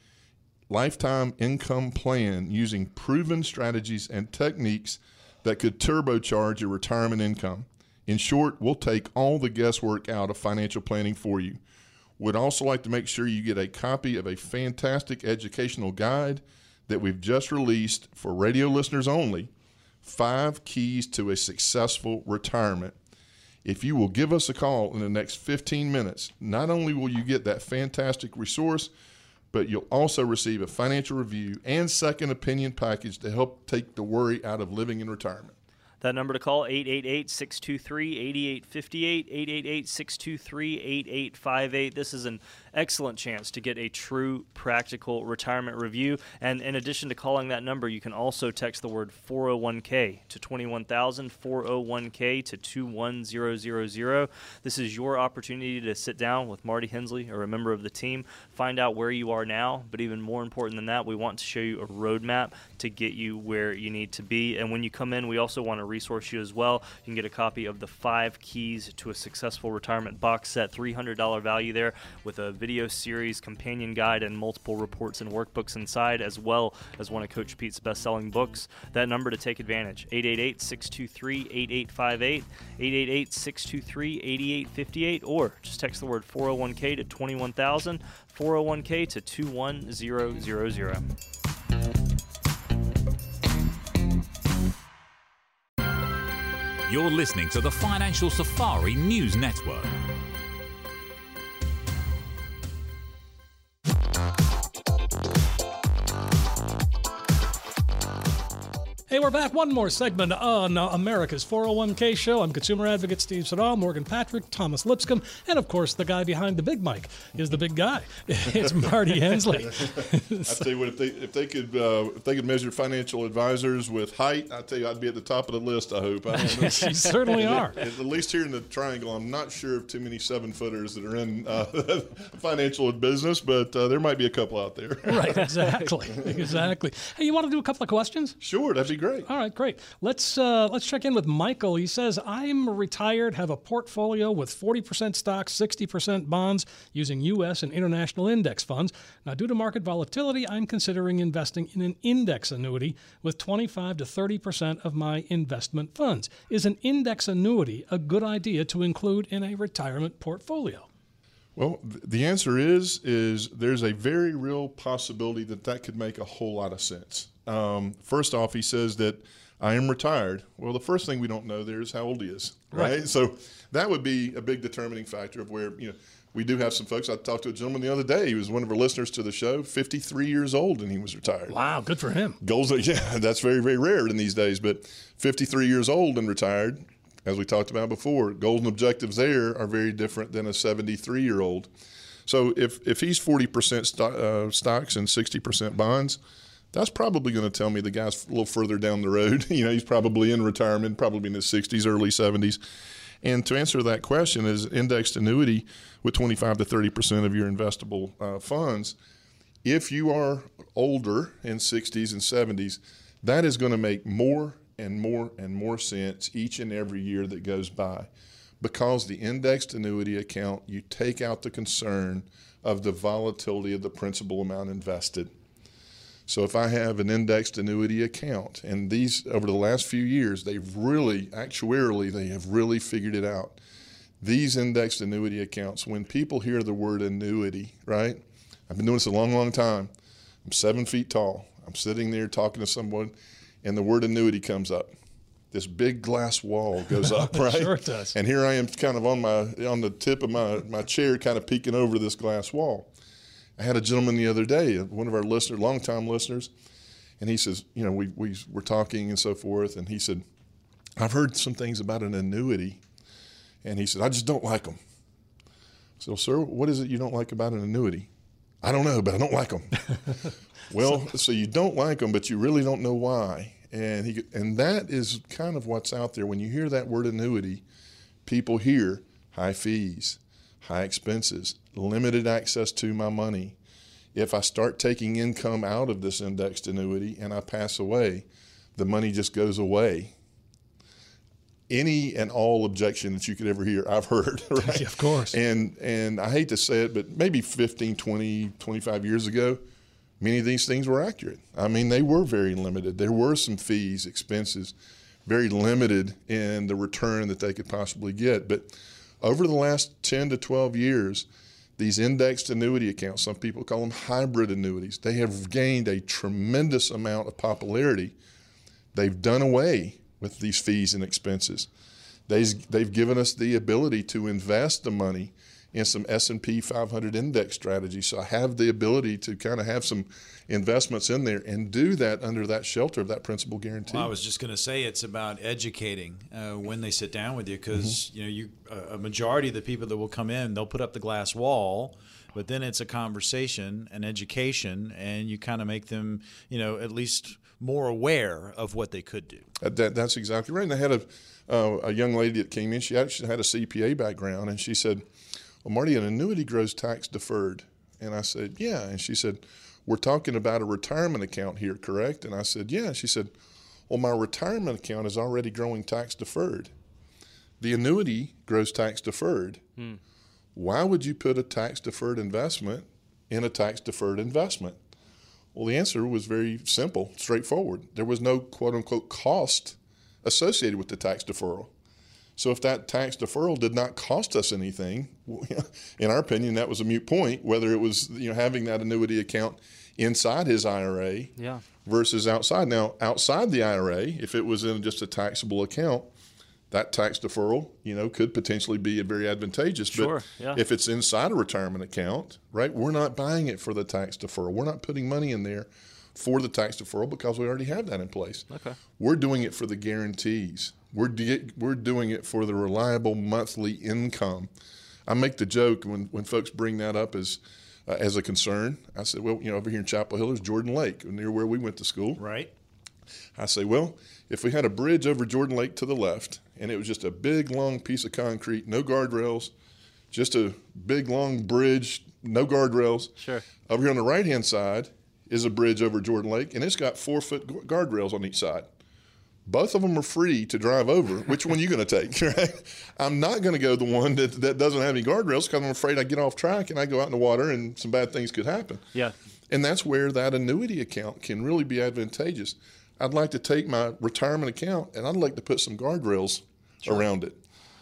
lifetime income plan using proven strategies and techniques that could turbocharge your retirement income. In short, we'll take all the guesswork out of financial planning for you. We'd also like to make sure you get a copy of a fantastic educational guide that we've just released for radio listeners only Five Keys to a Successful Retirement. If you will give us a call in the next 15 minutes, not only will you get that fantastic resource, but you'll also receive a financial review and second opinion package to help take the worry out of living in retirement. That number to call 888-623-8858 888-623-8858. This is an excellent chance to get a true practical retirement review and in addition to calling that number you can also text the word 401k to 21000 401k to 21000. This is your opportunity to sit down with Marty Hensley or a member of the team, find out where you are now, but even more important than that, we want to show you a roadmap to get you where you need to be. And when you come in, we also want to resource you as well. You can get a copy of the five keys to a successful retirement box set, $300 value there with a video series, companion guide, and multiple reports and workbooks inside, as well as one of Coach Pete's best selling books. That number to take advantage 888 623 8858, 888 623 8858, or just text the word 401k to 21000, 401k to 21000. You're listening to the Financial Safari News Network. Hey, we're back. One more segment on uh, America's 401k show. I'm consumer advocate Steve Siddall, Morgan Patrick, Thomas Lipscomb, and of course, the guy behind the big mic is the big guy. It's Marty Hensley. I tell you what, if they if they could uh, if they could measure financial advisors with height, I tell you, I'd be at the top of the list. I hope. I don't know. you certainly are. At least here in the triangle, I'm not sure of too many seven footers that are in uh, financial business, but uh, there might be a couple out there. Right, exactly, exactly. Hey, you want to do a couple of questions? Sure, that'd be great. All right, great. Let's uh, let's check in with Michael. He says, "I'm retired, have a portfolio with 40% stocks, 60% bonds, using U.S. and international index funds. Now, due to market volatility, I'm considering investing in an index annuity with 25 to 30% of my investment funds. Is an index annuity a good idea to include in a retirement portfolio?" Well, the answer is is there's a very real possibility that that could make a whole lot of sense. Um, first off, he says that I am retired. Well, the first thing we don't know there is how old he is, right? Right. So that would be a big determining factor of where you know. We do have some folks. I talked to a gentleman the other day. He was one of our listeners to the show, 53 years old, and he was retired. Wow, good for him. Goals, yeah, that's very, very rare in these days. But 53 years old and retired, as we talked about before, goals and objectives there are very different than a 73 year old. So if, if he's 40% sto- uh, stocks and 60% bonds, that's probably going to tell me the guy's a little further down the road. you know, he's probably in retirement, probably in his 60s, early 70s. And to answer that question, is indexed annuity with 25 to 30 percent of your investable uh, funds. If you are older in 60s and 70s, that is going to make more and more and more sense each and every year that goes by, because the indexed annuity account you take out the concern of the volatility of the principal amount invested. So if I have an indexed annuity account, and these over the last few years, they've really, actuarially, they have really figured it out. These indexed annuity accounts, when people hear the word annuity, right? I've been doing this a long, long time. I'm seven feet tall. I'm sitting there talking to someone, and the word annuity comes up. This big glass wall goes up, right? Sure it does. And here I am, kind of on my on the tip of my my chair, kind of peeking over this glass wall. I had a gentleman the other day, one of our listeners, longtime listeners, and he says, you know, we, we were talking and so forth, and he said, I've heard some things about an annuity, and he said, I just don't like them. I said, well, sir, what is it you don't like about an annuity? I don't know, but I don't like them. well, so you don't like them, but you really don't know why. And he and that is kind of what's out there. When you hear that word annuity, people hear high fees, high expenses, limited access to my money. If I start taking income out of this indexed annuity and I pass away, the money just goes away. Any and all objection that you could ever hear, I've heard. Right? Of course. And and I hate to say it, but maybe 15, 20, 25 years ago, many of these things were accurate. I mean, they were very limited. There were some fees, expenses, very limited in the return that they could possibly get. But over the last 10 to 12 years, these indexed annuity accounts, some people call them hybrid annuities, they have gained a tremendous amount of popularity. They've done away with these fees and expenses. They've, they've given us the ability to invest the money in some S&P 500 index strategies. So I have the ability to kind of have some investments in there and do that under that shelter of that principal guarantee. Well, I was just going to say it's about educating uh, when they sit down with you because you know you a a majority of the people that will come in they'll put up the glass wall, but then it's a conversation, an education, and you kind of make them you know at least more aware of what they could do. That, that's exactly right. And I had a, uh, a young lady that came in. She actually had a CPA background, and she said, "Well, Marty, an annuity grows tax deferred." And I said, "Yeah." And she said, "We're talking about a retirement account here, correct?" And I said, "Yeah." She said, "Well, my retirement account is already growing tax deferred. The annuity grows tax deferred. Why would you put a tax deferred investment in a tax deferred investment?" Well, the answer was very simple, straightforward. There was no quote unquote cost associated with the tax deferral. So if that tax deferral did not cost us anything, in our opinion, that was a mute point. Whether it was you know having that annuity account inside his IRA Yeah. versus outside. Now, outside the IRA, if it was in just a taxable account, that tax deferral, you know, could potentially be very advantageous. Sure, but yeah. if it's inside a retirement account, right, we're not buying it for the tax deferral. We're not putting money in there for the tax deferral because we already have that in place. Okay. We're doing it for the guarantees. We're de- we're doing it for the reliable monthly income. I make the joke when, when folks bring that up as uh, as a concern. I said, well, you know, over here in Chapel Hill is Jordan Lake, near where we went to school. Right. I say, well, if we had a bridge over Jordan Lake to the left, and it was just a big long piece of concrete, no guardrails, just a big long bridge, no guardrails. Sure. Over here on the right hand side is a bridge over Jordan Lake, and it's got four foot guardrails on each side. Both of them are free to drive over. Which one are you going to take? Right? I'm not going to go the one that, that doesn't have any guardrails because I'm afraid I get off track and I go out in the water and some bad things could happen. Yeah. And that's where that annuity account can really be advantageous. I'd like to take my retirement account and I'd like to put some guardrails around it.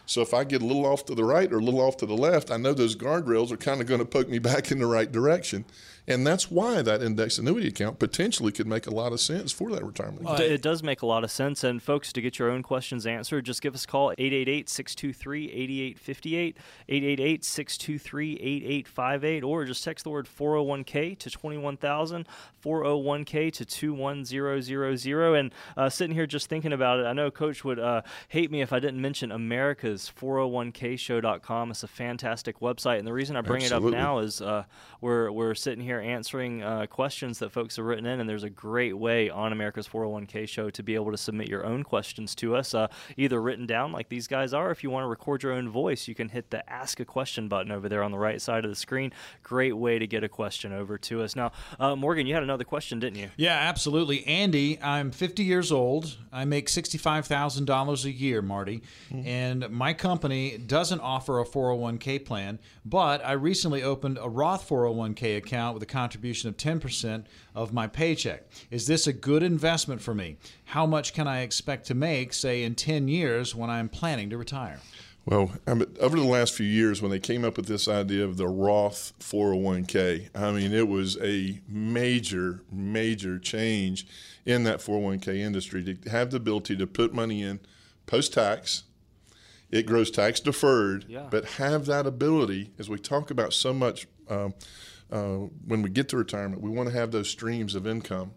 So if I get a little off to the right or a little off to the left, I know those guardrails are kind of going to poke me back in the right direction. And that's why that index annuity account potentially could make a lot of sense for that retirement. D- It does make a lot of sense. And folks, to get your own questions answered, just give us a call 888 623 8858, 888 623 8858, or just text the word 401k to 21000, 401k to 21000. And uh, sitting here just thinking about it, I know Coach would uh, hate me if I didn't mention America's 401kshow.com. It's a fantastic website. And the reason I bring Absolutely. it up now is uh, we're, we're sitting here answering uh, questions that folks have written in, and there's a great way on America's 401k show to be able to submit your own questions to us, uh, either written down like these guys are. If you want to record your own voice, you can hit the Ask a Question button over there on the right side of the screen. Great way to get a question over to us. Now, uh, Morgan, you had another question, didn't you? Yeah, absolutely. Andy, I'm 50 years old. I make $65,000 a year, Marty. And my company doesn't offer a 401k plan, but I recently opened a Roth 401k account with a contribution of 10% of my paycheck. Is this a good investment for me? How much can I expect to make, say, in 10 years when I'm planning to retire? Well, I mean, over the last few years, when they came up with this idea of the Roth 401k, I mean, it was a major, major change in that 401k industry to have the ability to put money in post tax. It grows tax deferred, Yeah. but have that ability, as we talk about so much um, uh, when we get to retirement, we want to have those streams of income.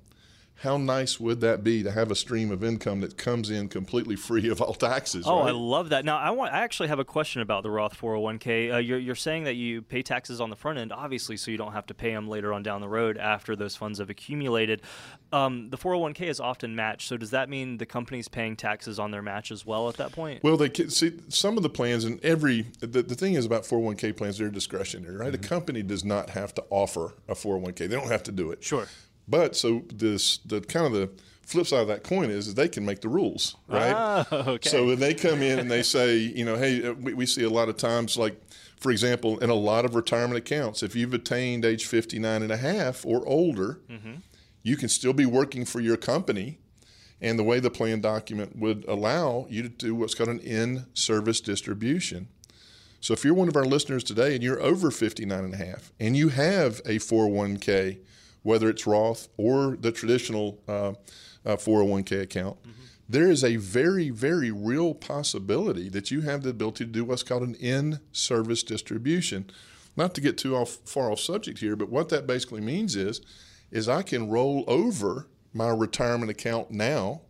How nice would that be to have a stream of income that comes in completely free of all taxes? Oh, I love that. Now, I want. I actually have a question about the Roth 401k. Uh, you're, you're saying that you pay taxes on the front end, obviously, so you don't have to pay them later on down the road after those funds have accumulated. Um, the 401k is often matched. So does that mean the company's paying taxes on their match as well at that point? Well, they can, see some of the plans, and every the, the thing is about 401k plans, they're discretionary, right? A company does not have to offer a 401k; they don't have to do it. Sure. But so this the kind of the flip side of that coin is, is they can make the rules, right? Ah, okay. So when they come in and they say, you know, hey, uh, we, we see a lot of times, like, for example, in a lot of retirement accounts, if you've attained age 59 and a half or older, you can still be working for your company. And the way the plan document would allow you to do what's called an in service distribution. So if you're one of our listeners today and you're over 59 and a half and you have a 401k, whether it's Roth or the traditional uh, uh, 401k account, there is a very, very real possibility that you have the ability to do what's called an in service distribution. Not to get too off, far off subject here, but what that basically means is, is I can roll over my retirement account now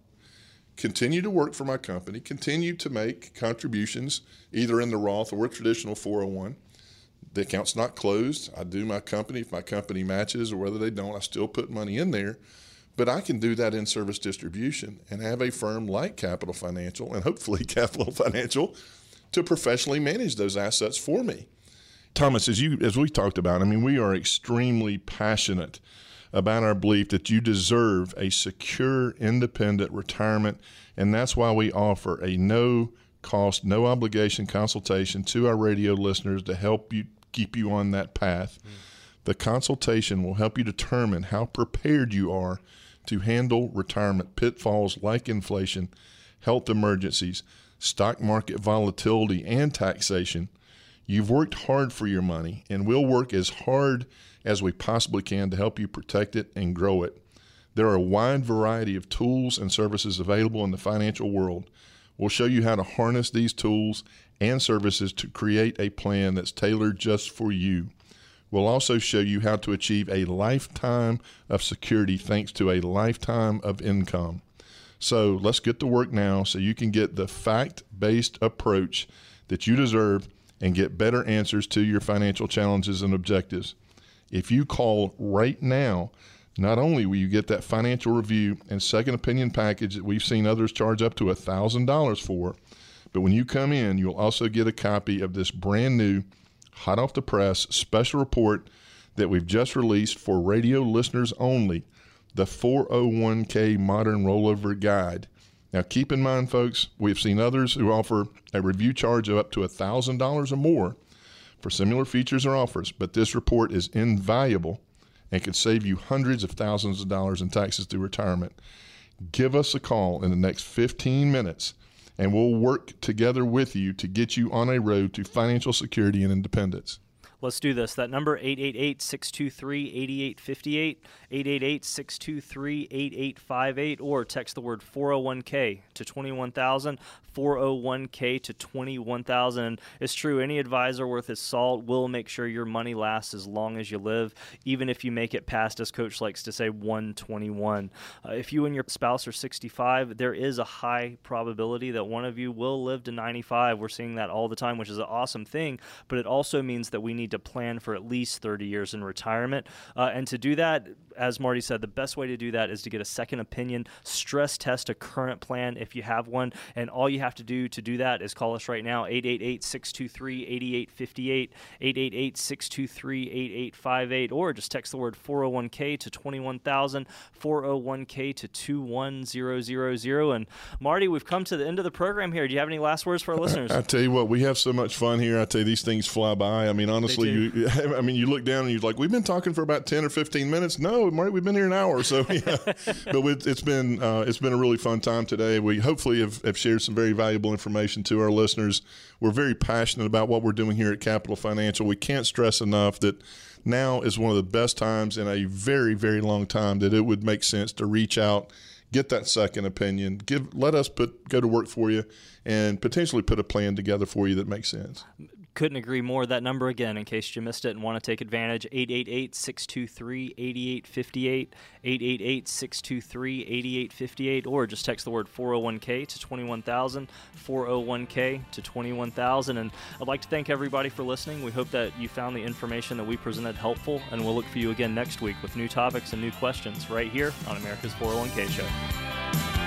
continue to work for my company, continue to make contributions either in the Roth or traditional 401. The account's not closed. I do my company. If my company matches or whether they don't, I still put money in there. But I can do that in service distribution and have a firm like Capital Financial and hopefully Capital Financial to professionally manage those assets for me. Thomas, as you as we talked about, I mean, we are extremely passionate about our belief that you deserve a secure, independent retirement, and that's why we offer a no cost, no obligation consultation to our radio listeners to help you keep you on that path. The consultation will help you determine how prepared you are to handle retirement pitfalls like inflation, health emergencies, stock market volatility, and taxation. You've worked hard for your money, and we'll work as hard as we possibly can to help you protect it and grow it. There are a wide variety of tools and services available in the financial world. We'll show you how to harness these tools and services to create a plan that's tailored just for you. We'll also show you how to achieve a lifetime of security thanks to a lifetime of income. So let's get to work now so you can get the fact based approach that you deserve and get better answers to your financial challenges and objectives. If you call right now, not only will you get that financial review and second opinion package that we've seen others charge up to $1,000 for, but when you come in, you'll also get a copy of this brand new, hot off the press special report that we've just released for radio listeners only the 401k Modern Rollover Guide. Now, keep in mind, folks, we've seen others who offer a review charge of up to $1,000 or more for similar features or offers, but this report is invaluable and could save you hundreds of thousands of dollars in taxes through retirement. Give us a call in the next 15 minutes and we'll work together with you to get you on a road to financial security and independence. Let's do this. That number 888-623-8858, 888-623-8858 or text the word 401k to 21000, 401k to 21000. And it's true any advisor worth his salt will make sure your money lasts as long as you live, even if you make it past as coach likes to say 121. Uh, if you and your spouse are 65, there is a high probability that one of you will live to 95. We're seeing that all the time, which is an awesome thing, but it also means that we need to plan for at least 30 years in retirement. Uh, and to do that, as Marty said, the best way to do that is to get a second opinion, stress test a current plan if you have one. And all you have to do to do that is call us right now, 888 623 8858, 888 623 8858, or just text the word 401k to 21000, 401k to 21000. And Marty, we've come to the end of the program here. Do you have any last words for our listeners? I, I tell you what, we have so much fun here. I tell you, these things fly by. I mean, honestly, you, I mean, you look down and you're like, we've been talking for about 10 or 15 minutes. No, Marty, we've been here an hour. So, yeah. but it's been uh, it's been a really fun time today. We hopefully have, have shared some very valuable information to our listeners. We're very passionate about what we're doing here at Capital Financial. We can't stress enough that now is one of the best times in a very very long time that it would make sense to reach out get that second opinion give let us put go to work for you and potentially put a plan together for you that makes sense couldn't agree more. That number again, in case you missed it and want to take advantage, 888 623 8858, 888 623 8858, or just text the word 401k to 21000, 401k to 21000. And I'd like to thank everybody for listening. We hope that you found the information that we presented helpful, and we'll look for you again next week with new topics and new questions right here on America's 401k Show.